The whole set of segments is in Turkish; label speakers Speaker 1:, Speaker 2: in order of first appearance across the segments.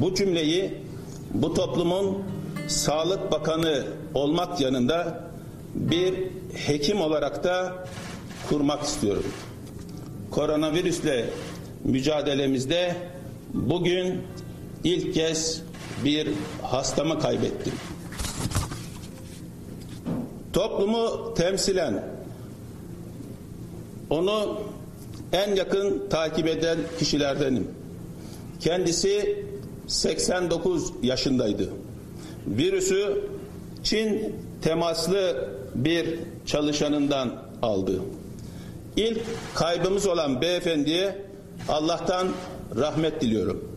Speaker 1: Bu cümleyi bu toplumun Sağlık Bakanı olmak yanında bir hekim olarak da kurmak istiyorum. Koronavirüsle mücadelemizde bugün ilk kez bir hastamı kaybettim. Toplumu temsilen onu en yakın takip eden kişilerdenim. Kendisi 89 yaşındaydı. Virüsü Çin temaslı bir çalışanından aldı. İlk kaybımız olan beyefendiye Allah'tan rahmet diliyorum.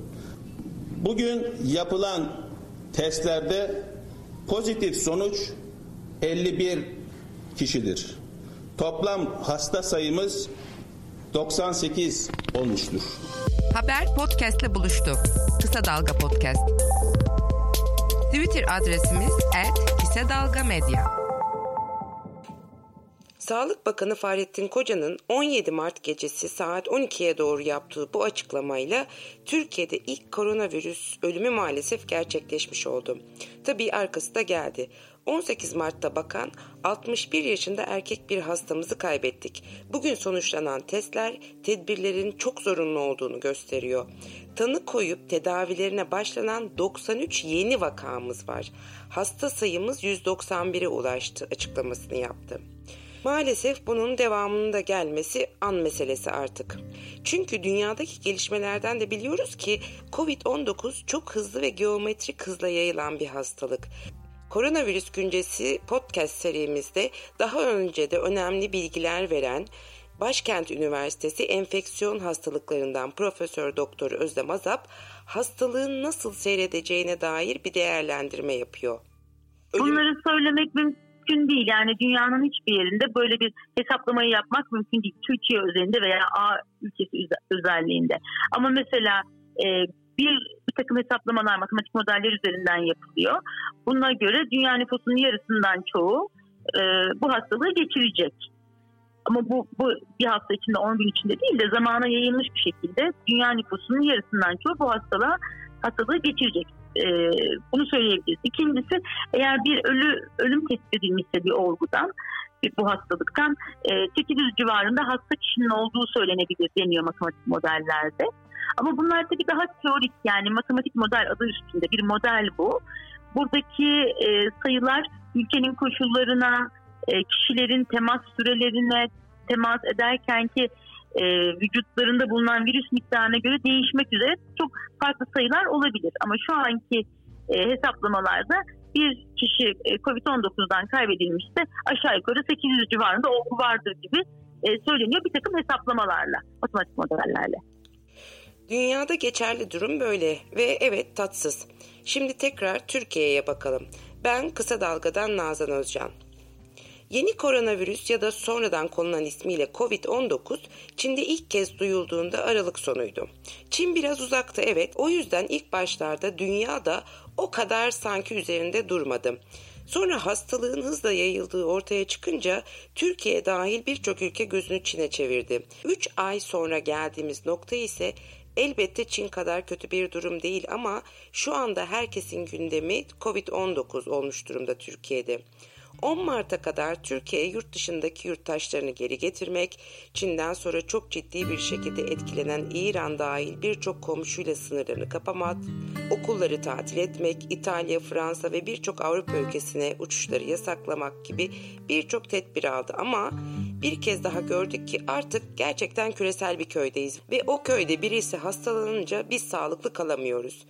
Speaker 1: Bugün yapılan testlerde pozitif sonuç 51 kişidir. Toplam hasta sayımız 98 olmuştur.
Speaker 2: Haber podcastle buluştu. Kısa Dalga Podcast. Twitter adresimiz @kısadalgamedya. Sağlık Bakanı Fahrettin Koca'nın 17 Mart gecesi saat 12'ye doğru yaptığı bu açıklamayla Türkiye'de ilk koronavirüs ölümü maalesef gerçekleşmiş oldu. Tabii arkası da geldi. 18 Mart'ta bakan 61 yaşında erkek bir hastamızı kaybettik. Bugün sonuçlanan testler tedbirlerin çok zorunlu olduğunu gösteriyor. Tanı koyup tedavilerine başlanan 93 yeni vakamız var. Hasta sayımız 191'e ulaştı açıklamasını yaptı. Maalesef bunun devamının da gelmesi an meselesi artık. Çünkü dünyadaki gelişmelerden de biliyoruz ki Covid-19 çok hızlı ve geometrik hızla yayılan bir hastalık. Koronavirüs güncesi podcast serimizde daha önce de önemli bilgiler veren Başkent Üniversitesi Enfeksiyon Hastalıklarından Profesör Doktor Özlem Azap hastalığın nasıl seyredeceğine dair bir değerlendirme yapıyor.
Speaker 3: Ölüm... Bunları söylemek mümkün değil. Yani dünyanın hiçbir yerinde böyle bir hesaplamayı yapmak mümkün değil. Türkiye özelinde veya A ülkesi özelliğinde. Ama mesela e, bir, bir takım hesaplamalar matematik modeller üzerinden yapılıyor. Buna göre dünya nüfusunun yarısından çoğu e, bu hastalığı geçirecek. Ama bu, bu bir hafta içinde 10 gün içinde değil de zamana yayılmış bir şekilde dünya nüfusunun yarısından çoğu bu hastalığa hastalığı geçirecek. Ee, bunu söyleyebiliriz. İkincisi eğer bir ölü ölüm tespit edilmişse bir olgudan bu hastalıktan e, 800 civarında hasta kişinin olduğu söylenebilir deniyor matematik modellerde. Ama bunlar tabii daha teorik yani matematik model adı üstünde bir model bu. Buradaki e, sayılar ülkenin koşullarına, e, kişilerin temas sürelerine temas ederken ki e, vücutlarında bulunan virüs miktarına göre değişmek üzere çok farklı sayılar olabilir. Ama şu anki e, hesaplamalarda bir kişi e, COVID-19'dan kaybedilmişse aşağı yukarı 800 civarında olgu vardır gibi e, söyleniyor bir takım hesaplamalarla, matematik modellerle.
Speaker 2: Dünyada geçerli durum böyle ve evet tatsız. Şimdi tekrar Türkiye'ye bakalım. Ben Kısa Dalga'dan Nazan Özcan. Yeni koronavirüs ya da sonradan konulan ismiyle Covid-19 Çin'de ilk kez duyulduğunda Aralık sonuydu. Çin biraz uzakta evet o yüzden ilk başlarda dünyada o kadar sanki üzerinde durmadı. Sonra hastalığın hızla yayıldığı ortaya çıkınca Türkiye dahil birçok ülke gözünü Çin'e çevirdi. 3 ay sonra geldiğimiz nokta ise Elbette Çin kadar kötü bir durum değil ama şu anda herkesin gündemi Covid-19 olmuş durumda Türkiye'de. 10 Mart'a kadar Türkiye yurt dışındaki yurttaşlarını geri getirmek, Çin'den sonra çok ciddi bir şekilde etkilenen İran dahil birçok komşuyla sınırlarını kapamak, okulları tatil etmek, İtalya, Fransa ve birçok Avrupa ülkesine uçuşları yasaklamak gibi birçok tedbir aldı ama bir kez daha gördük ki artık gerçekten küresel bir köydeyiz ve o köyde birisi hastalanınca biz sağlıklı kalamıyoruz.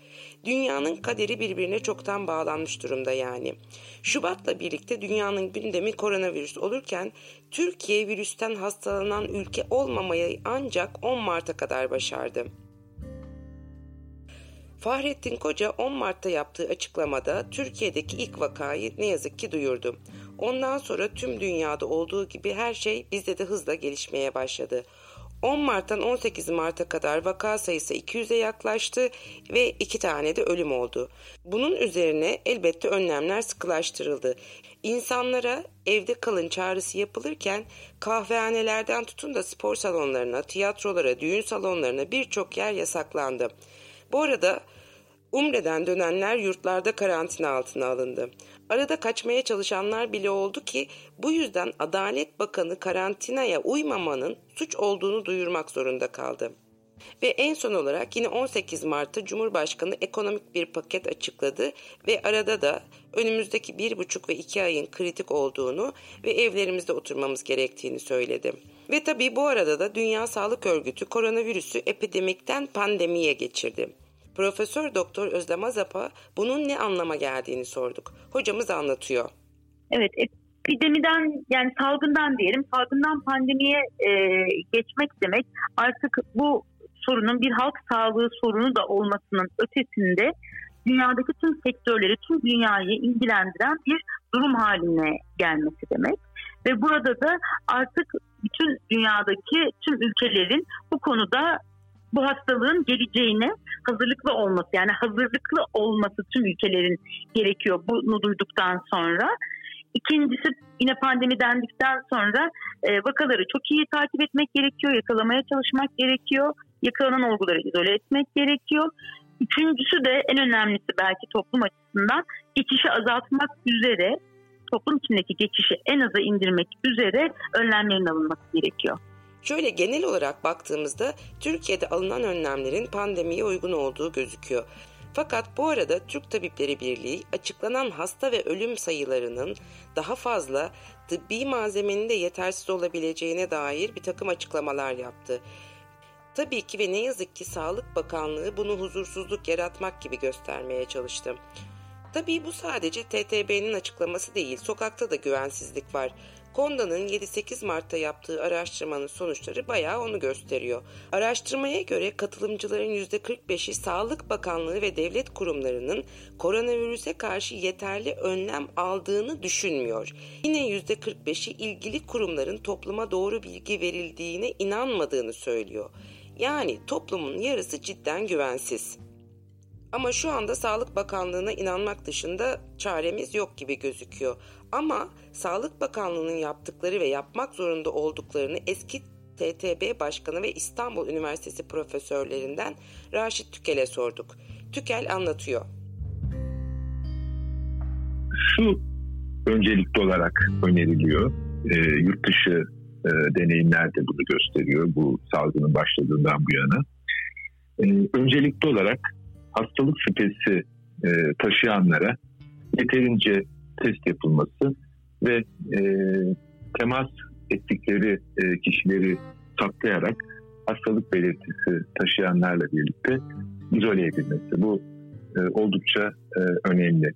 Speaker 2: Dünyanın kaderi birbirine çoktan bağlanmış durumda yani. Şubat'la birlikte dünyanın gündemi koronavirüs olurken Türkiye virüsten hastalanan ülke olmamayı ancak 10 Mart'a kadar başardı. Fahrettin Koca 10 Mart'ta yaptığı açıklamada Türkiye'deki ilk vakayı ne yazık ki duyurdu. Ondan sonra tüm dünyada olduğu gibi her şey bizde de hızla gelişmeye başladı. 10 Mart'tan 18 Mart'a kadar vaka sayısı 200'e yaklaştı ve 2 tane de ölüm oldu. Bunun üzerine elbette önlemler sıkılaştırıldı. İnsanlara evde kalın çağrısı yapılırken kahvehanelerden tutun da spor salonlarına, tiyatrolara, düğün salonlarına birçok yer yasaklandı. Bu arada Umre'den dönenler yurtlarda karantina altına alındı. Arada kaçmaya çalışanlar bile oldu ki bu yüzden Adalet Bakanı karantinaya uymamanın suç olduğunu duyurmak zorunda kaldı. Ve en son olarak yine 18 Mart'ta Cumhurbaşkanı ekonomik bir paket açıkladı ve arada da önümüzdeki bir buçuk ve iki ayın kritik olduğunu ve evlerimizde oturmamız gerektiğini söyledi. Ve tabii bu arada da Dünya Sağlık Örgütü koronavirüsü epidemikten pandemiye geçirdi. Profesör Doktor Özlem Azap'a bunun ne anlama geldiğini sorduk. Hocamız anlatıyor.
Speaker 3: Evet, epidemiden yani salgından diyelim, salgından pandemiye e, geçmek demek artık bu sorunun bir halk sağlığı sorunu da olmasının ötesinde dünyadaki tüm sektörleri, tüm dünyayı ilgilendiren bir durum haline gelmesi demek. Ve burada da artık bütün dünyadaki tüm ülkelerin bu konuda bu hastalığın geleceğine hazırlıklı olması yani hazırlıklı olması tüm ülkelerin gerekiyor bunu duyduktan sonra. İkincisi yine pandemi dendikten sonra e, vakaları çok iyi takip etmek gerekiyor, yakalamaya çalışmak gerekiyor, yakalanan olguları izole etmek gerekiyor. Üçüncüsü de en önemlisi belki toplum açısından geçişi azaltmak üzere toplum içindeki geçişi en aza indirmek üzere önlemlerin alınması gerekiyor.
Speaker 2: Şöyle genel olarak baktığımızda Türkiye'de alınan önlemlerin pandemiye uygun olduğu gözüküyor. Fakat bu arada Türk Tabipleri Birliği açıklanan hasta ve ölüm sayılarının daha fazla tıbbi malzemenin de yetersiz olabileceğine dair bir takım açıklamalar yaptı. Tabii ki ve ne yazık ki Sağlık Bakanlığı bunu huzursuzluk yaratmak gibi göstermeye çalıştı. Tabii bu sadece TTB'nin açıklaması değil, sokakta da güvensizlik var. Konda'nın 7-8 Mart'ta yaptığı araştırmanın sonuçları bayağı onu gösteriyor. Araştırmaya göre katılımcıların %45'i Sağlık Bakanlığı ve devlet kurumlarının koronavirüse karşı yeterli önlem aldığını düşünmüyor. Yine %45'i ilgili kurumların topluma doğru bilgi verildiğine inanmadığını söylüyor. Yani toplumun yarısı cidden güvensiz. Ama şu anda Sağlık Bakanlığı'na inanmak dışında çaremiz yok gibi gözüküyor. Ama Sağlık Bakanlığı'nın yaptıkları ve yapmak zorunda olduklarını eski TTB Başkanı ve İstanbul Üniversitesi profesörlerinden Raşit Tükel'e sorduk. Tükel anlatıyor.
Speaker 4: Şu öncelikli olarak öneriliyor. E, yurt dışı e, deneyimler de bunu gösteriyor bu salgının başladığından bu yana. E, öncelikli olarak hastalık şüphesi e, taşıyanlara yeterince test yapılması ve e, temas ettikleri e, kişileri saklayarak hastalık belirtisi taşıyanlarla birlikte izole edilmesi. Bu e, oldukça e, önemli.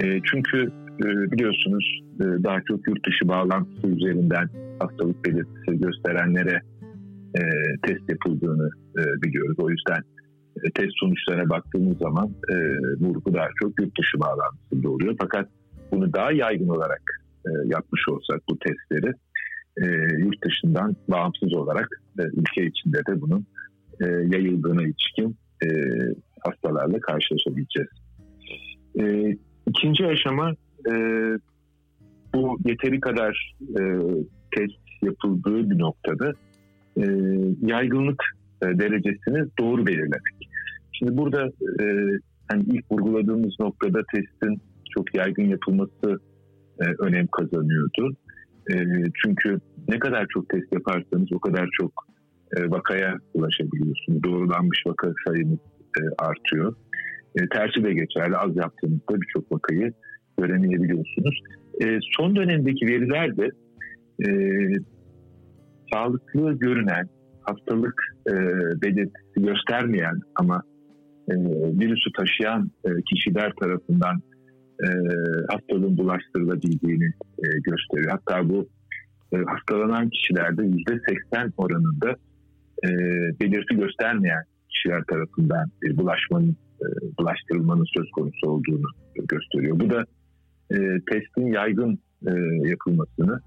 Speaker 4: E, çünkü e, biliyorsunuz e, daha çok yurt dışı bağlantısı üzerinden hastalık belirtisi gösterenlere e, test yapıldığını e, biliyoruz. O yüzden test sonuçlarına baktığımız zaman e, vurgu daha çok yurt dışı bağlantısında oluyor. Fakat bunu daha yaygın olarak e, yapmış olsak bu testleri e, yurt dışından bağımsız olarak e, ülke içinde de bunun e, yayıldığına ilişkin e, hastalarla karşılaşabileceğiz. E, ikinci aşama e, bu yeteri kadar e, test yapıldığı bir noktada e, yaygınlık e, derecesini doğru belirlemek. Şimdi burada e, hani ilk vurguladığımız noktada testin çok yaygın yapılması e, önem kazanıyordu. E, çünkü ne kadar çok test yaparsanız o kadar çok e, vakaya ulaşabiliyorsunuz. Doğrulanmış vaka sayınız e, artıyor. E, tersi de geçerli. Az yaptığınızda birçok vakayı göremeyebiliyorsunuz. E, son dönemdeki veriler de e, sağlıklı görünen, hastalık e, belirtisi göstermeyen ama e, virüsü taşıyan e, kişiler tarafından e, hastalığın bulaştırılabildiğini e, gösteriyor. Hatta bu e, hastalanan kişilerde yüzde 80 oranında belirti göstermeyen kişiler tarafından bulaşmanın e, bulaştırılmanın söz konusu olduğunu gösteriyor. Bu da testin yaygın yapılmasını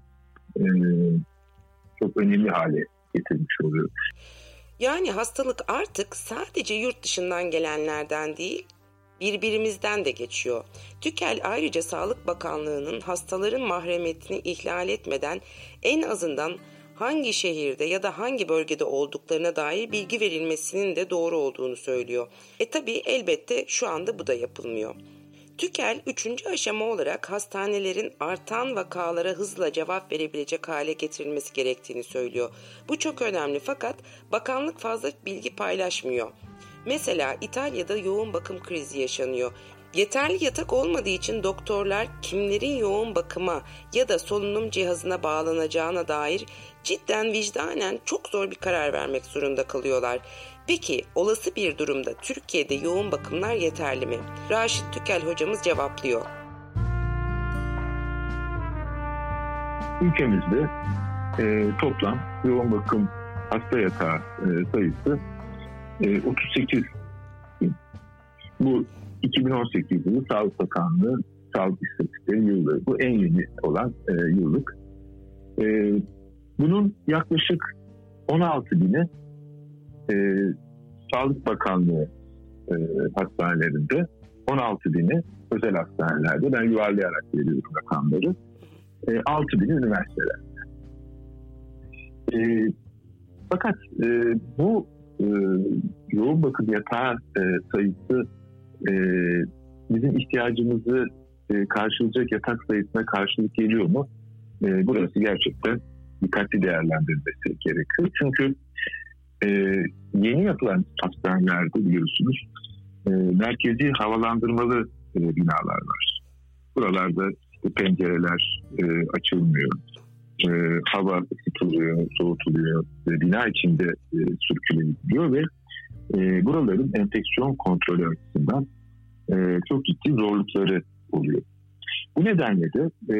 Speaker 4: çok önemli hale getirmiş oluyor.
Speaker 2: Yani hastalık artık sadece yurt dışından gelenlerden değil, birbirimizden de geçiyor. Tükel ayrıca Sağlık Bakanlığı'nın hastaların mahremiyetini ihlal etmeden en azından hangi şehirde ya da hangi bölgede olduklarına dair bilgi verilmesinin de doğru olduğunu söylüyor. E tabi elbette şu anda bu da yapılmıyor. TÜKEL üçüncü aşama olarak hastanelerin artan vakalara hızla cevap verebilecek hale getirilmesi gerektiğini söylüyor. Bu çok önemli fakat bakanlık fazla bilgi paylaşmıyor. Mesela İtalya'da yoğun bakım krizi yaşanıyor. Yeterli yatak olmadığı için doktorlar kimlerin yoğun bakıma ya da solunum cihazına bağlanacağına dair cidden vicdanen çok zor bir karar vermek zorunda kalıyorlar. Peki olası bir durumda Türkiye'de yoğun bakımlar yeterli mi? Raşit Tükel hocamız cevaplıyor.
Speaker 4: Ülkemizde e, toplam yoğun bakım hasta yatağı e, sayısı e, 38 bin. Bu 2018 yılı Sağlık Bakanlığı Sağlık İstatistikleri yılı. Bu en yeni olan e, yıllık. E, bunun yaklaşık 16 bini e, Sağlık Bakanlığı e, hastanelerinde 16 bini özel hastanelerde ben yuvarlayarak veriyorum rakamları e, 6 bini üniversitelerde. E, fakat e, bu e, yoğun bakım yatağı e, sayısı e, bizim ihtiyacımızı e, karşılayacak yatak sayısına karşılık geliyor mu? E, burası gerçekten dikkatli değerlendirilmesi gerekiyor. Çünkü e, yeni yapılan hastanelerde biliyorsunuz e, merkezi havalandırmalı e, binalar var. Buralarda işte pencereler e, açılmıyor. E, hava ısıtılıyor, soğutuluyor. ve bina içinde e, sürküle ediliyor ve e, buraların enfeksiyon kontrolü açısından e, çok ciddi zorlukları oluyor. Bu nedenle de e,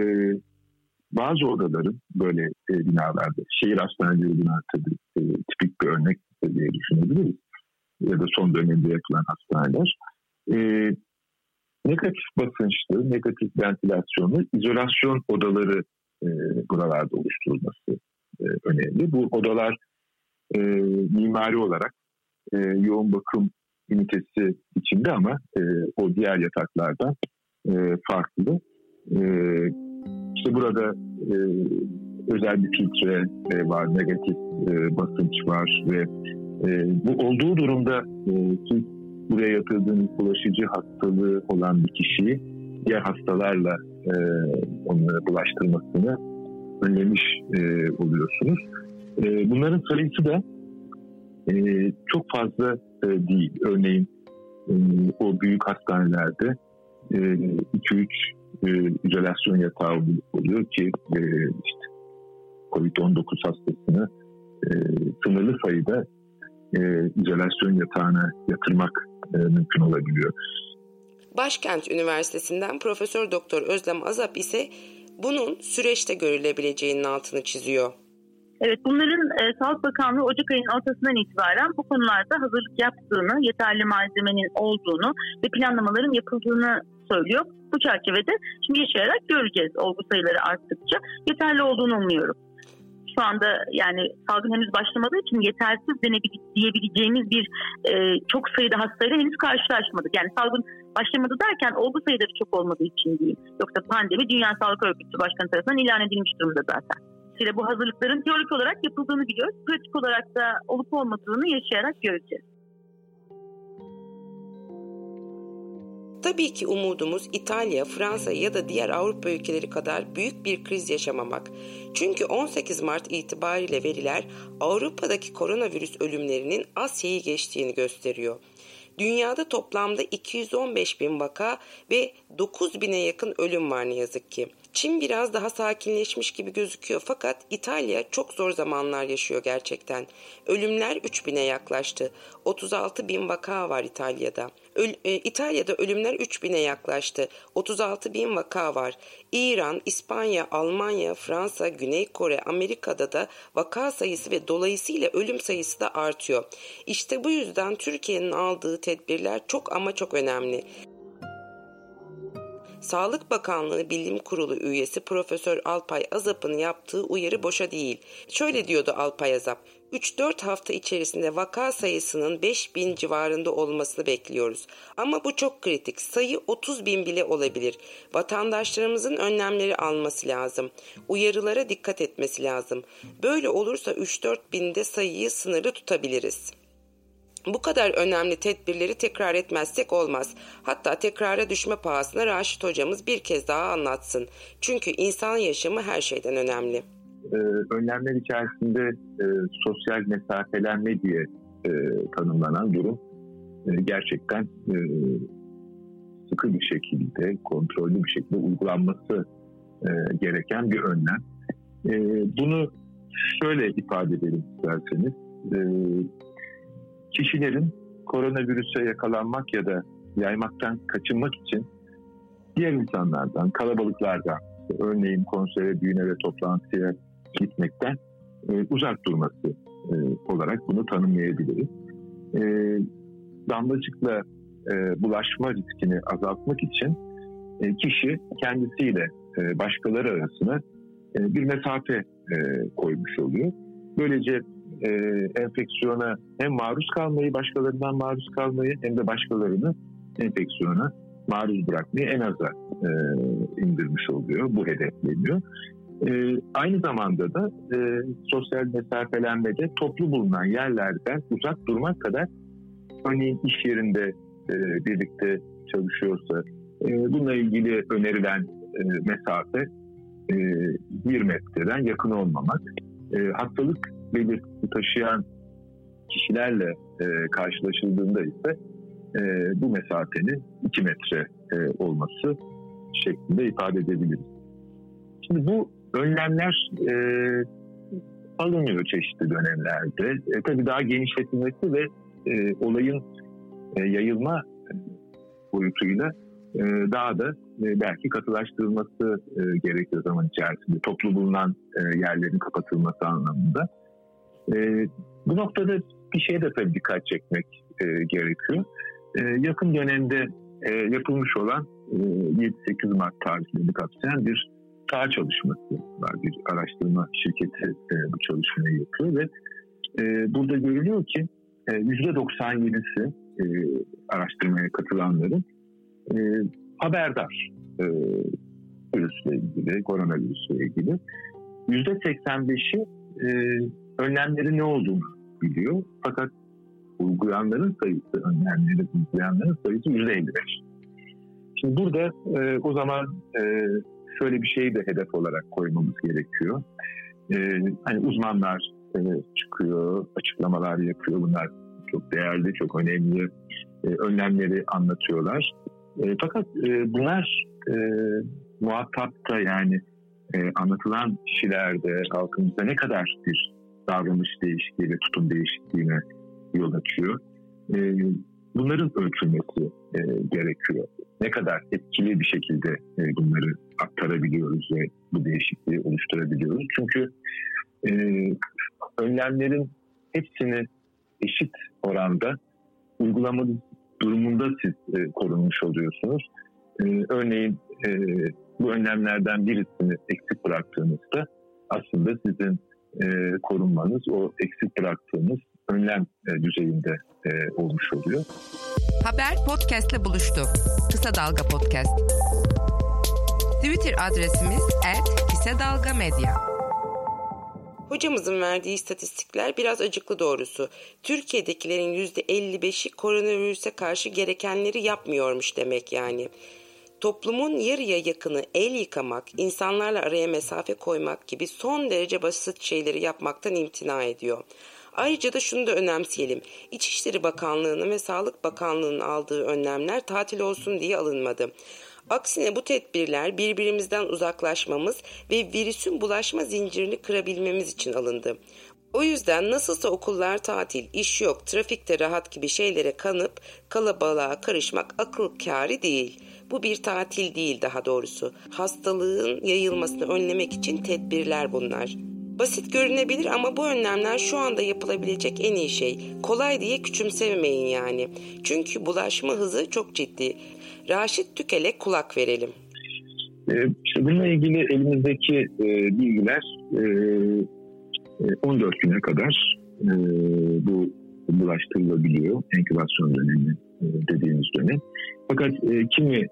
Speaker 4: bazı odaların böyle e, binalarda, şehir hastaneleri binaları tabii e, tipik bir örnek diye düşünebiliriz. Ya da son dönemde yapılan hastaneler. E, negatif basınçlı, negatif ventilasyonlu izolasyon odaları e, buralarda oluşturulması e, önemli. Bu odalar e, mimari olarak e, yoğun bakım ünitesi içinde ama e, o diğer yataklardan e, farklı. E, işte burada e, özel bir filtre e, var, negatif e, basınç var ve e, bu olduğu durumda e, siz buraya yatırdığınız bulaşıcı hastalığı olan bir kişiyi diğer hastalarla e, onları bulaştırmasını önlemiş e, oluyorsunuz. E, bunların sayısı da e, çok fazla e, değil. Örneğin e, o büyük hastanelerde 2-3 e, e, izolasyon yatağı oluyor ki e, işte COVID-19 hastasını e, sınırlı sayıda e, izolasyon yatağına yatırmak e, mümkün olabiliyor.
Speaker 2: Başkent Üniversitesi'nden Profesör Doktor Özlem Azap ise bunun süreçte görülebileceğinin altını çiziyor.
Speaker 3: Evet bunların e, Sağlık Bakanlığı Ocak ayının ortasından itibaren bu konularda hazırlık yaptığını, yeterli malzemenin olduğunu ve planlamaların yapıldığını söylüyor. Bu çerçevede şimdi yaşayarak göreceğiz olgu sayıları arttıkça. Yeterli olduğunu umuyorum. Şu anda yani salgın henüz başlamadığı için yetersiz diyebileceğimiz bir e, çok sayıda hastayla henüz karşılaşmadık. Yani salgın başlamadı derken olgu sayıları çok olmadığı için değil. Yoksa pandemi Dünya Sağlık Örgütü Başkanı tarafından ilan edilmiş durumda zaten. Dolayısıyla bu hazırlıkların teorik olarak yapıldığını biliyoruz. Pratik olarak da olup olmadığını yaşayarak göreceğiz.
Speaker 2: Tabii ki umudumuz İtalya, Fransa ya da diğer Avrupa ülkeleri kadar büyük bir kriz yaşamamak. Çünkü 18 Mart itibariyle veriler Avrupa'daki koronavirüs ölümlerinin Asya'yı geçtiğini gösteriyor. Dünyada toplamda 215 bin vaka ve 9 bine yakın ölüm var ne yazık ki. Çin biraz daha sakinleşmiş gibi gözüküyor fakat İtalya çok zor zamanlar yaşıyor gerçekten. Ölümler 3000'e yaklaştı. 36 bin vaka var İtalya'da. Öl, e, İtalya'da ölümler 3000'e yaklaştı. 36 bin vaka var. İran, İspanya, Almanya, Fransa, Güney Kore, Amerika'da da vaka sayısı ve dolayısıyla ölüm sayısı da artıyor. İşte bu yüzden Türkiye'nin aldığı tedbirler çok ama çok önemli. Sağlık Bakanlığı Bilim Kurulu üyesi Profesör Alpay Azap'ın yaptığı uyarı boşa değil. Şöyle diyordu Alpay Azap. 3-4 hafta içerisinde vaka sayısının 5 bin civarında olmasını bekliyoruz. Ama bu çok kritik. Sayı 30 bin bile olabilir. Vatandaşlarımızın önlemleri alması lazım. Uyarılara dikkat etmesi lazım. Böyle olursa 3-4 binde sayıyı sınırlı tutabiliriz. Bu kadar önemli tedbirleri tekrar etmezsek olmaz. Hatta tekrara düşme pahasına Raşit hocamız bir kez daha anlatsın. Çünkü insan yaşamı her şeyden önemli.
Speaker 4: Ee, önlemler içerisinde e, sosyal mesafelenme diye e, tanımlanan durum e, gerçekten e, sıkı bir şekilde, kontrollü bir şekilde uygulanması e, gereken bir önlem. E, bunu şöyle ifade edelim isterseniz. E, kişilerin koronavirüse yakalanmak ya da yaymaktan kaçınmak için diğer insanlardan, kalabalıklardan, örneğin konsere, düğüne ve toplantıya gitmekten e, uzak durması e, olarak bunu tanımlayabiliriz. E, damlacıkla e, bulaşma riskini azaltmak için e, kişi kendisiyle e, başkaları arasına e, bir mesafe e, koymuş oluyor. Böylece e, enfeksiyona hem maruz kalmayı, başkalarından maruz kalmayı hem de başkalarını enfeksiyona maruz bırakmayı en aza e, indirmiş oluyor. Bu hedefleniyor. E, aynı zamanda da e, sosyal mesafelenmede toplu bulunan yerlerden uzak durmak kadar örneğin iş yerinde e, birlikte çalışıyorsa e, bununla ilgili önerilen e, mesafe e, 1 metreden yakın olmamak. E, hastalık belirtisi taşıyan kişilerle e, karşılaşıldığında ise e, bu mesafenin 2 metre e, olması şeklinde ifade edebiliriz. Şimdi bu önlemler e, alınıyor çeşitli dönemlerde. E, tabii daha genişletilmesi ve e, olayın e, yayılma boyutuyla e, daha da e, belki katılaştırılması e, gerekiyor zaman içerisinde. Toplu bulunan e, yerlerin kapatılması anlamında. E, bu noktada bir şeye de tabii dikkat çekmek e, gerekiyor. E, yakın dönemde e, yapılmış olan e, 7-8 Mart tarihlerini kapsayan bir saha çalışması var. Bir araştırma şirketi e, bu çalışmayı yapıyor ve e, burada görülüyor ki e, %97'si e, araştırmaya katılanların e, haberdar e, virüsle ilgili, koronavirüsle ilgili. %85'i e, önlemleri ne olduğunu biliyor. Fakat uygulayanların sayısı, önlemleri uygulayanların sayısı %55. Şimdi burada e, o zaman e, şöyle bir şeyi de hedef olarak koymamız gerekiyor. E, hani uzmanlar e, çıkıyor, açıklamalar yapıyor. Bunlar çok değerli, çok önemli e, önlemleri anlatıyorlar. E, fakat e, bunlar e, muhatapta yani e, anlatılan kişilerde, halkımızda ne kadar bir davranış değişikliği ve tutum değişikliğine yol açıyor. E, bunların ölçülmesi e, gerekiyor. Ne kadar etkili bir şekilde e, bunları aktarabiliyoruz ve bu değişikliği oluşturabiliyoruz. Çünkü e, önlemlerin hepsini eşit oranda uygulamanız durumunda siz korunmuş oluyorsunuz. Örneğin bu önlemlerden birisini eksik bıraktığınızda aslında sizin e, korunmanız o eksik bıraktığınız önlem e, düzeyinde e, olmuş oluyor.
Speaker 2: Haber podcastle buluştu. Kısa Dalga Podcast. Twitter adresimiz @kısadalgamedya. Hocamızın verdiği istatistikler biraz acıklı doğrusu. Türkiye'dekilerin %55'i koronavirüse karşı gerekenleri yapmıyormuş demek yani. Toplumun yarıya yakını el yıkamak, insanlarla araya mesafe koymak gibi son derece basit şeyleri yapmaktan imtina ediyor. Ayrıca da şunu da önemseyelim. İçişleri Bakanlığı'nın ve Sağlık Bakanlığı'nın aldığı önlemler tatil olsun diye alınmadı. Aksine bu tedbirler birbirimizden uzaklaşmamız ve virüsün bulaşma zincirini kırabilmemiz için alındı. O yüzden nasılsa okullar tatil, iş yok, trafikte rahat gibi şeylere kanıp kalabalığa karışmak akıl kârı değil. Bu bir tatil değil daha doğrusu. Hastalığın yayılmasını önlemek için tedbirler bunlar. Basit görünebilir ama bu önlemler şu anda yapılabilecek en iyi şey. Kolay diye küçümsemeyin yani. Çünkü bulaşma hızı çok ciddi. Raşit Tükel'e kulak verelim.
Speaker 4: Ee, bununla ilgili elimizdeki e, bilgiler 14 e, güne kadar e, bu bulaştırılabiliyor. Enkübasyon dönemi e, dediğimiz dönem. Fakat e, kimi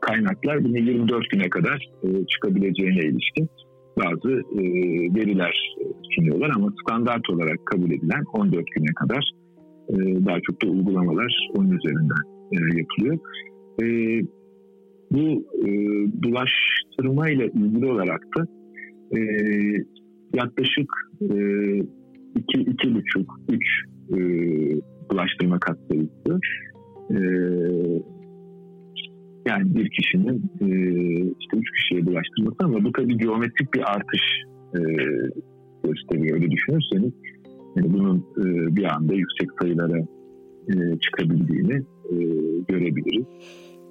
Speaker 4: kaynaklar bunu 24 güne kadar çıkabileceğine ilişkin bazı veriler sunuyorlar ama standart olarak kabul edilen 14 güne kadar daha çok da uygulamalar onun üzerinden yapılıyor. Bu bulaştırma ile ilgili olarak da yaklaşık e, iki, iki buçuk, üç e, bulaştırma kat. E, yani bir kişinin e, işte üç kişiye bulaştırması ama bu tabii geometrik bir artış e, gösteriyor. Öyle düşünürseniz yani bunun e, bir anda yüksek sayılara e, çıkabildiğini.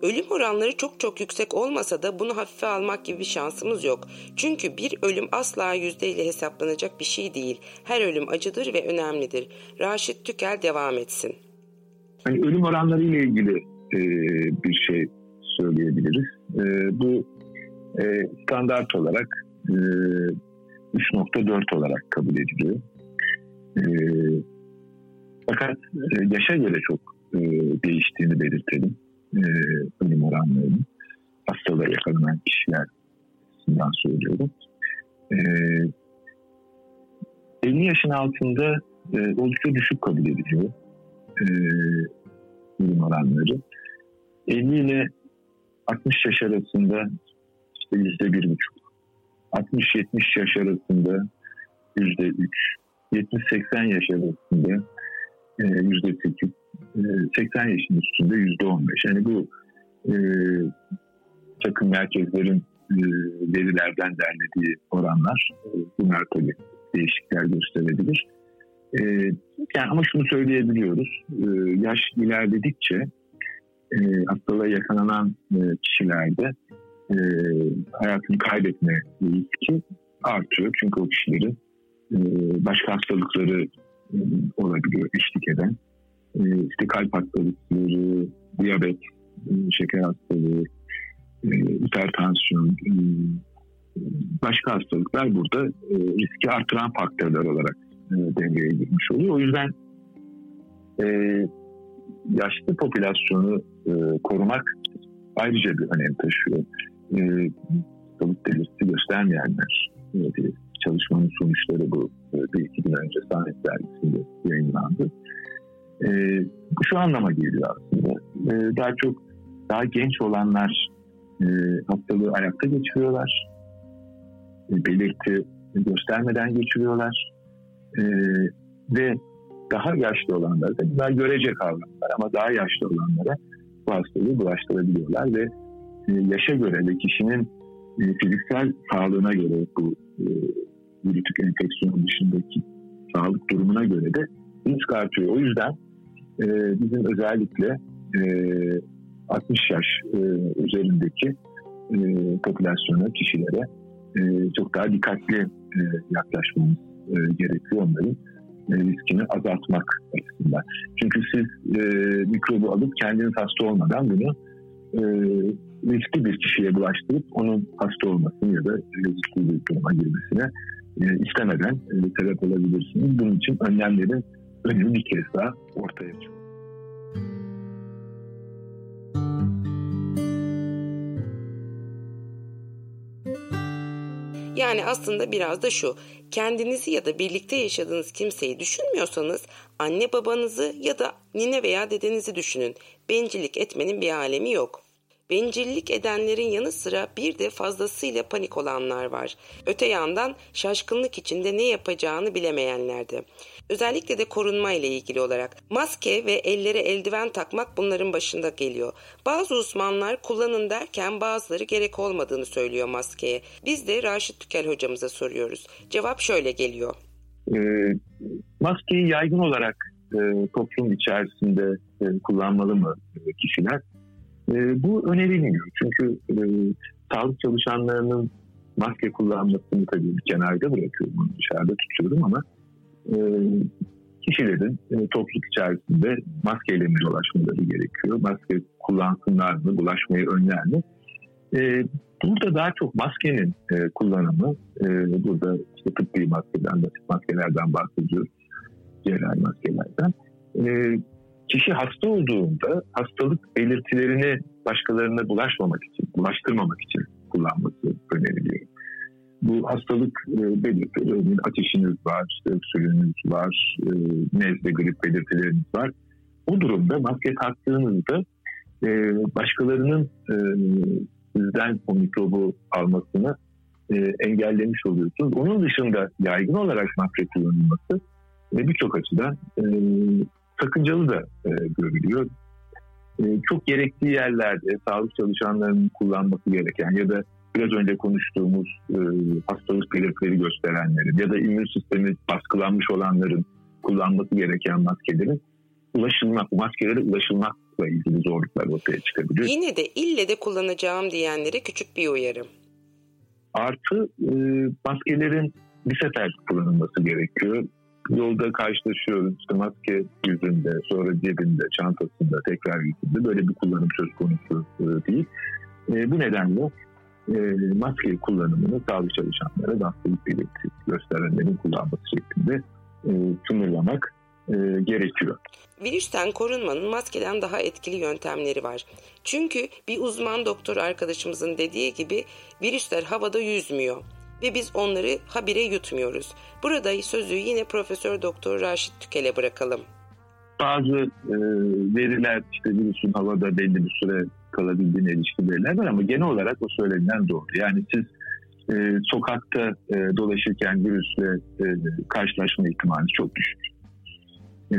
Speaker 2: Ölüm oranları çok çok yüksek olmasa da bunu hafife almak gibi bir şansımız yok. Çünkü bir ölüm asla yüzdeyle hesaplanacak bir şey değil. Her ölüm acıdır ve önemlidir. Raşit Tükel devam etsin.
Speaker 4: Hani ölüm oranları ile ilgili e, bir şey söyleyebiliriz. E, bu e, standart olarak e, 3.4 olarak kabul ediliyor. E, fakat e, yaşa göre çok e, değiştiğini belirtelim e, ölüm oranlarının. Hastalığa yakalanan kişiler açısından söylüyorum. E, 50 yaşın altında e, oldukça düşük kabul ediliyor e, ölüm oranları. 50 ile 60 yaş arasında işte yüzde bir buçuk. 60-70 yaş arasında yüzde üç. 70-80 yaş arasında e, yüzde sekiz. 80 e, yaşın üstünde yüzde on beş. Yani bu e, takım merkezlerin e, verilerden derlediği oranlar e, bunlar tabii değişiklikler gösterebilir. E, yani ama şunu söyleyebiliyoruz. E, yaş ilerledikçe e, hastalığa yakalanan e, kişilerde e, hayatını kaybetme riski artıyor. Çünkü o kişilerin e, başka hastalıkları e, olabiliyor eşlik eden. E, işte kalp hastalıkları, diyabet, e, şeker hastalığı, e, hipertansiyon, e, başka hastalıklar burada e, riski artıran faktörler olarak e, devreye girmiş oluyor. O yüzden e, yaşlı popülasyonu e, korumak ayrıca bir önem taşıyor. E, hastalık belirtisi göstermeyenler e, çalışmanın sonuçları bu e, bir iki gün önce Sahnet Dergisi'nde yayınlandı. E, şu anlama geliyor aslında. E, daha çok daha genç olanlar e, hastalığı ayakta geçiriyorlar. E, belirti göstermeden geçiriyorlar. E, ve daha yaşlı olanlara, bunlar görecek kavramlar ama daha yaşlı olanlara bu hastalığı bulaştırabiliyorlar ve e, yaşa göre ve kişinin e, fiziksel sağlığına göre bu e, virütük enfeksiyon dışındaki sağlık durumuna göre de risk artıyor. O yüzden e, bizim özellikle e, 60 yaş e, üzerindeki e, popülasyona, kişilere e, çok daha dikkatli e, yaklaşmamız e, gerekiyor onların e, riskini azaltmak açısından. Çünkü siz e, mikrobu alıp kendiniz hasta olmadan bunu e, riskli bir kişiye bulaştırıp onun hasta olmasını ya da riskli bir duruma girmesine e, istemeden e, sebep olabilirsiniz. Bunun için önlemlerin önemi bir kez daha ortaya çıkıyor.
Speaker 2: Yani aslında biraz da şu. Kendinizi ya da birlikte yaşadığınız kimseyi düşünmüyorsanız anne babanızı ya da nine veya dedenizi düşünün. Bencillik etmenin bir alemi yok. Bencillik edenlerin yanı sıra bir de fazlasıyla panik olanlar var. Öte yandan şaşkınlık içinde ne yapacağını bilemeyenler de. Özellikle de korunma ile ilgili olarak maske ve ellere eldiven takmak bunların başında geliyor. Bazı uzmanlar kullanın derken bazıları gerek olmadığını söylüyor maskeye. Biz de Raşit Tükel hocamıza soruyoruz. Cevap şöyle geliyor.
Speaker 4: E, maskeyi yaygın olarak e, toplum içerisinde e, kullanmalı mı kişiler? E, bu önerilmiyor. Çünkü e, sağlık çalışanlarının maske kullanmasını tabii bir kenarda bırakıyorum, dışarıda tutuyorum ama e, kişilerin e, topluluk içerisinde maskeyle mi dolaşmaları gerekiyor? Maske kullansınlar mı, bulaşmayı önler mi? E, burada daha çok maskenin e, kullanımı, e, burada işte tıbbi maskeden, basit maskelerden bahsediyoruz. cerrahi maskelerden. E, kişi hasta olduğunda hastalık belirtilerini başkalarına bulaşmamak için, bulaştırmamak için kullanması öneriliyor. Bu hastalık e, belirtileri, örneğin ateşiniz var, işte öksürüğünüz var, e, nezle, grip belirtileriniz var. Bu durumda maske taktığınızda e, başkalarının e, sizden o mikrobu almasını e, engellemiş oluyorsunuz. Onun dışında yaygın olarak maske kullanılması ve birçok açıdan e, sakıncalı da e, görülüyor. E, çok gerektiği yerlerde sağlık çalışanlarının kullanması gereken ya da biraz önce konuştuğumuz e, hastalık belirtileri gösterenlerin ya da immün sistemi baskılanmış olanların kullanması gereken maskelerin ulaşılmak, maskelere ulaşılmakla ilgili zorluklar ortaya çıkabiliyor.
Speaker 2: Yine de ille de kullanacağım diyenlere küçük bir uyarım.
Speaker 4: Artı e, maskelerin bir sefer kullanılması gerekiyor. Yolda karşılaşıyoruz işte maske yüzünde, sonra cebinde, çantasında, tekrar yüzünde böyle bir kullanım söz konusu e, değil. E, bu nedenle e, maske kullanımını sağlık çalışanlara da hastalık belirtisi gösterenlerin kullanması şeklinde e, sınırlamak e, gerekiyor.
Speaker 2: Virüsten korunmanın maskeden daha etkili yöntemleri var. Çünkü bir uzman doktor arkadaşımızın dediği gibi virüsler havada yüzmüyor ve biz onları habire yutmuyoruz. Burada sözü yine Profesör Doktor Raşit Tükel'e bırakalım.
Speaker 4: Bazı e, veriler işte virüsün havada belli bir süre kalabildiğine ilişkin veriler var ama genel olarak o söylenen doğru. Yani siz e, sokakta e, dolaşırken virüsle e, karşılaşma ihtimali çok düşük. E,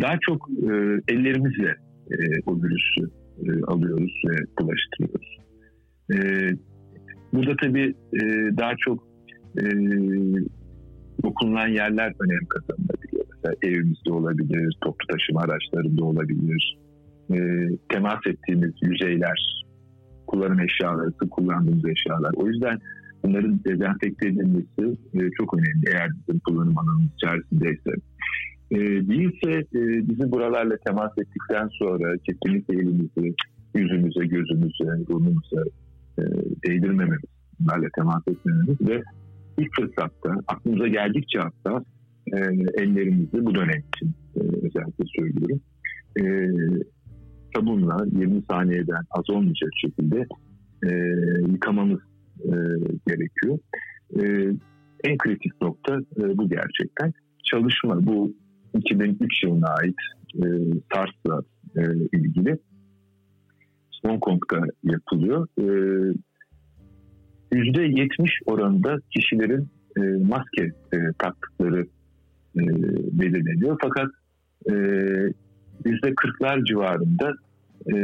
Speaker 4: daha çok e, ellerimizle e, o virüsü e, alıyoruz ve bulaştırıyoruz. E, burada tabii e, daha çok e, dokunulan yerler önem kazanabiliyor. Mesela evimizde olabilir, toplu taşıma araçlarında olabilir, e, temas ettiğimiz yüzeyler, kullanım eşyaları, sık kullandığımız eşyalar. O yüzden bunların dezenfekte edilmesi e, çok önemli eğer bizim kullanım alanımız içerisindeyse. E, değilse e, bizi buralarla temas ettikten sonra kesinlikle elimizi yüzümüze, gözümüze, burnumuza e, değdirmememiz, bunlarla temas etmememiz ve ilk fırsatta aklımıza geldikçe hatta e, ellerimizi bu dönem için e, özellikle söylüyorum e, sabunla 20 saniyeden az olmayacak şekilde e, yıkamamız e, gerekiyor. E, en kritik nokta e, bu gerçekten. Çalışma bu 2003 yılına ait e, SARS'la e, ilgili Hong Kong'da yapılıyor. E, %70 oranında kişilerin e, maske e, taktıkları e, belirleniyor. Fakat e, %40'lar civarında e,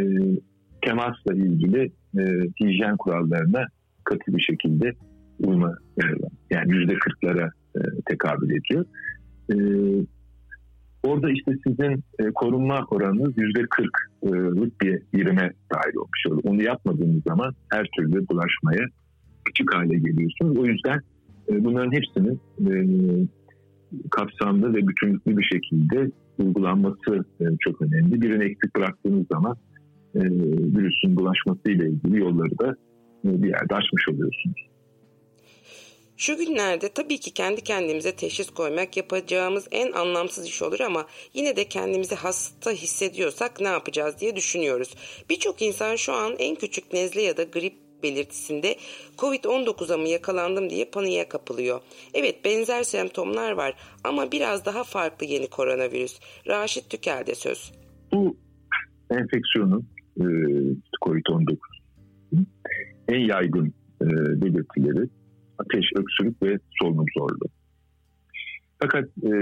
Speaker 4: temasla ilgili e, hijyen kurallarına katı bir şekilde uyma e, yani %40'lara e, tekabül ediyor. E, orada işte sizin e, korunma oranınız %40'lık bir birime dahil olmuş oluyor. Onu yapmadığınız zaman her türlü bulaşmaya küçük hale geliyorsunuz. O yüzden e, bunların hepsinin e, kapsamlı ve bütünlüklü bir şekilde uygulanması e, çok önemli. Birini eksik bıraktığınız zaman e, virüsün bulaşması ile ilgili yolları da e, bir yerde açmış oluyorsunuz.
Speaker 2: Şu günlerde tabii ki kendi kendimize teşhis koymak yapacağımız en anlamsız iş olur ama yine de kendimizi hasta hissediyorsak ne yapacağız diye düşünüyoruz. Birçok insan şu an en küçük nezle ya da grip belirtisinde Covid-19'a mı yakalandım diye paniğe kapılıyor. Evet benzer semptomlar var ama biraz daha farklı yeni koronavirüs. Raşit Tükel'de söz.
Speaker 4: Bu enfeksiyonun e, Covid-19 en yaygın e, belirtileri ateş, öksürük ve solunum zorluğu. Fakat e,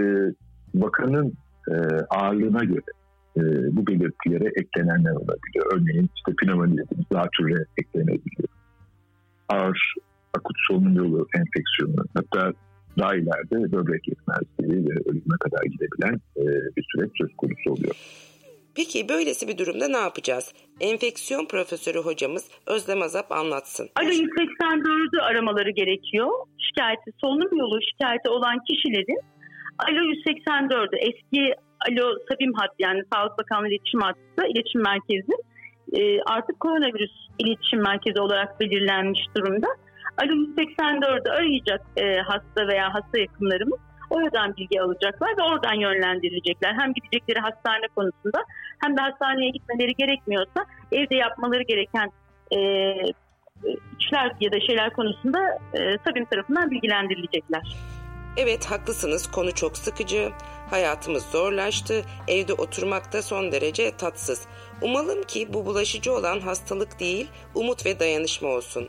Speaker 4: vakanın e, ağırlığına göre e, bu belirtilere eklenenler olabiliyor. Örneğin işte pneumonia dediğimiz zatürre eklenebiliyor. Ağır akut solunum yolu enfeksiyonu hatta daha ileride böbrek yetmezliği ve ölüme kadar gidebilen e, bir süreç söz konusu oluyor.
Speaker 2: Peki böylesi bir durumda ne yapacağız? Enfeksiyon profesörü hocamız Özlem Azap anlatsın.
Speaker 3: Alo 184'ü aramaları gerekiyor. Şikayeti, solunum yolu şikayeti olan kişilerin Alo 184'ü eski Alo Sabim hat yani Sağlık Bakanlığı İletişim Hattı, İletişim Merkezi e, artık koronavirüs iletişim merkezi olarak belirlenmiş durumda. Alo 184'ü arayacak e, hasta veya hasta yakınlarımız. Oradan bilgi alacaklar ve oradan yönlendirilecekler. Hem gidecekleri hastane konusunda hem de hastaneye gitmeleri gerekmiyorsa evde yapmaları gereken e, işler ya da şeyler konusunda e, SABİM tarafından bilgilendirilecekler.
Speaker 2: Evet haklısınız konu çok sıkıcı. Hayatımız zorlaştı. Evde oturmak da son derece tatsız. Umalım ki bu bulaşıcı olan hastalık değil, umut ve dayanışma olsun.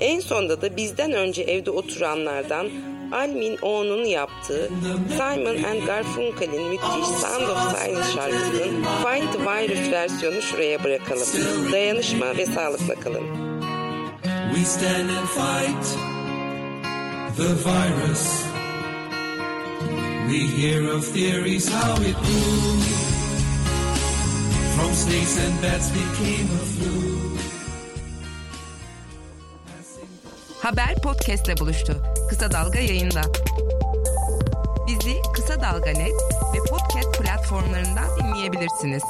Speaker 2: En sonda da bizden önce evde oturanlardan Almin O'nun yaptığı Simon and Garfunkel'in müthiş Sound of Silence şarkısının Fight the Virus versiyonu şuraya bırakalım. Dayanışma ve sağlıkla kalın. We stand and fight the virus. We hear of theories how it grew. From snakes and bats became a flu. Haber podcastle buluştu. Kısa Dalga yayında. Bizi Kısa Dalga Net ve podcast platformlarından dinleyebilirsiniz.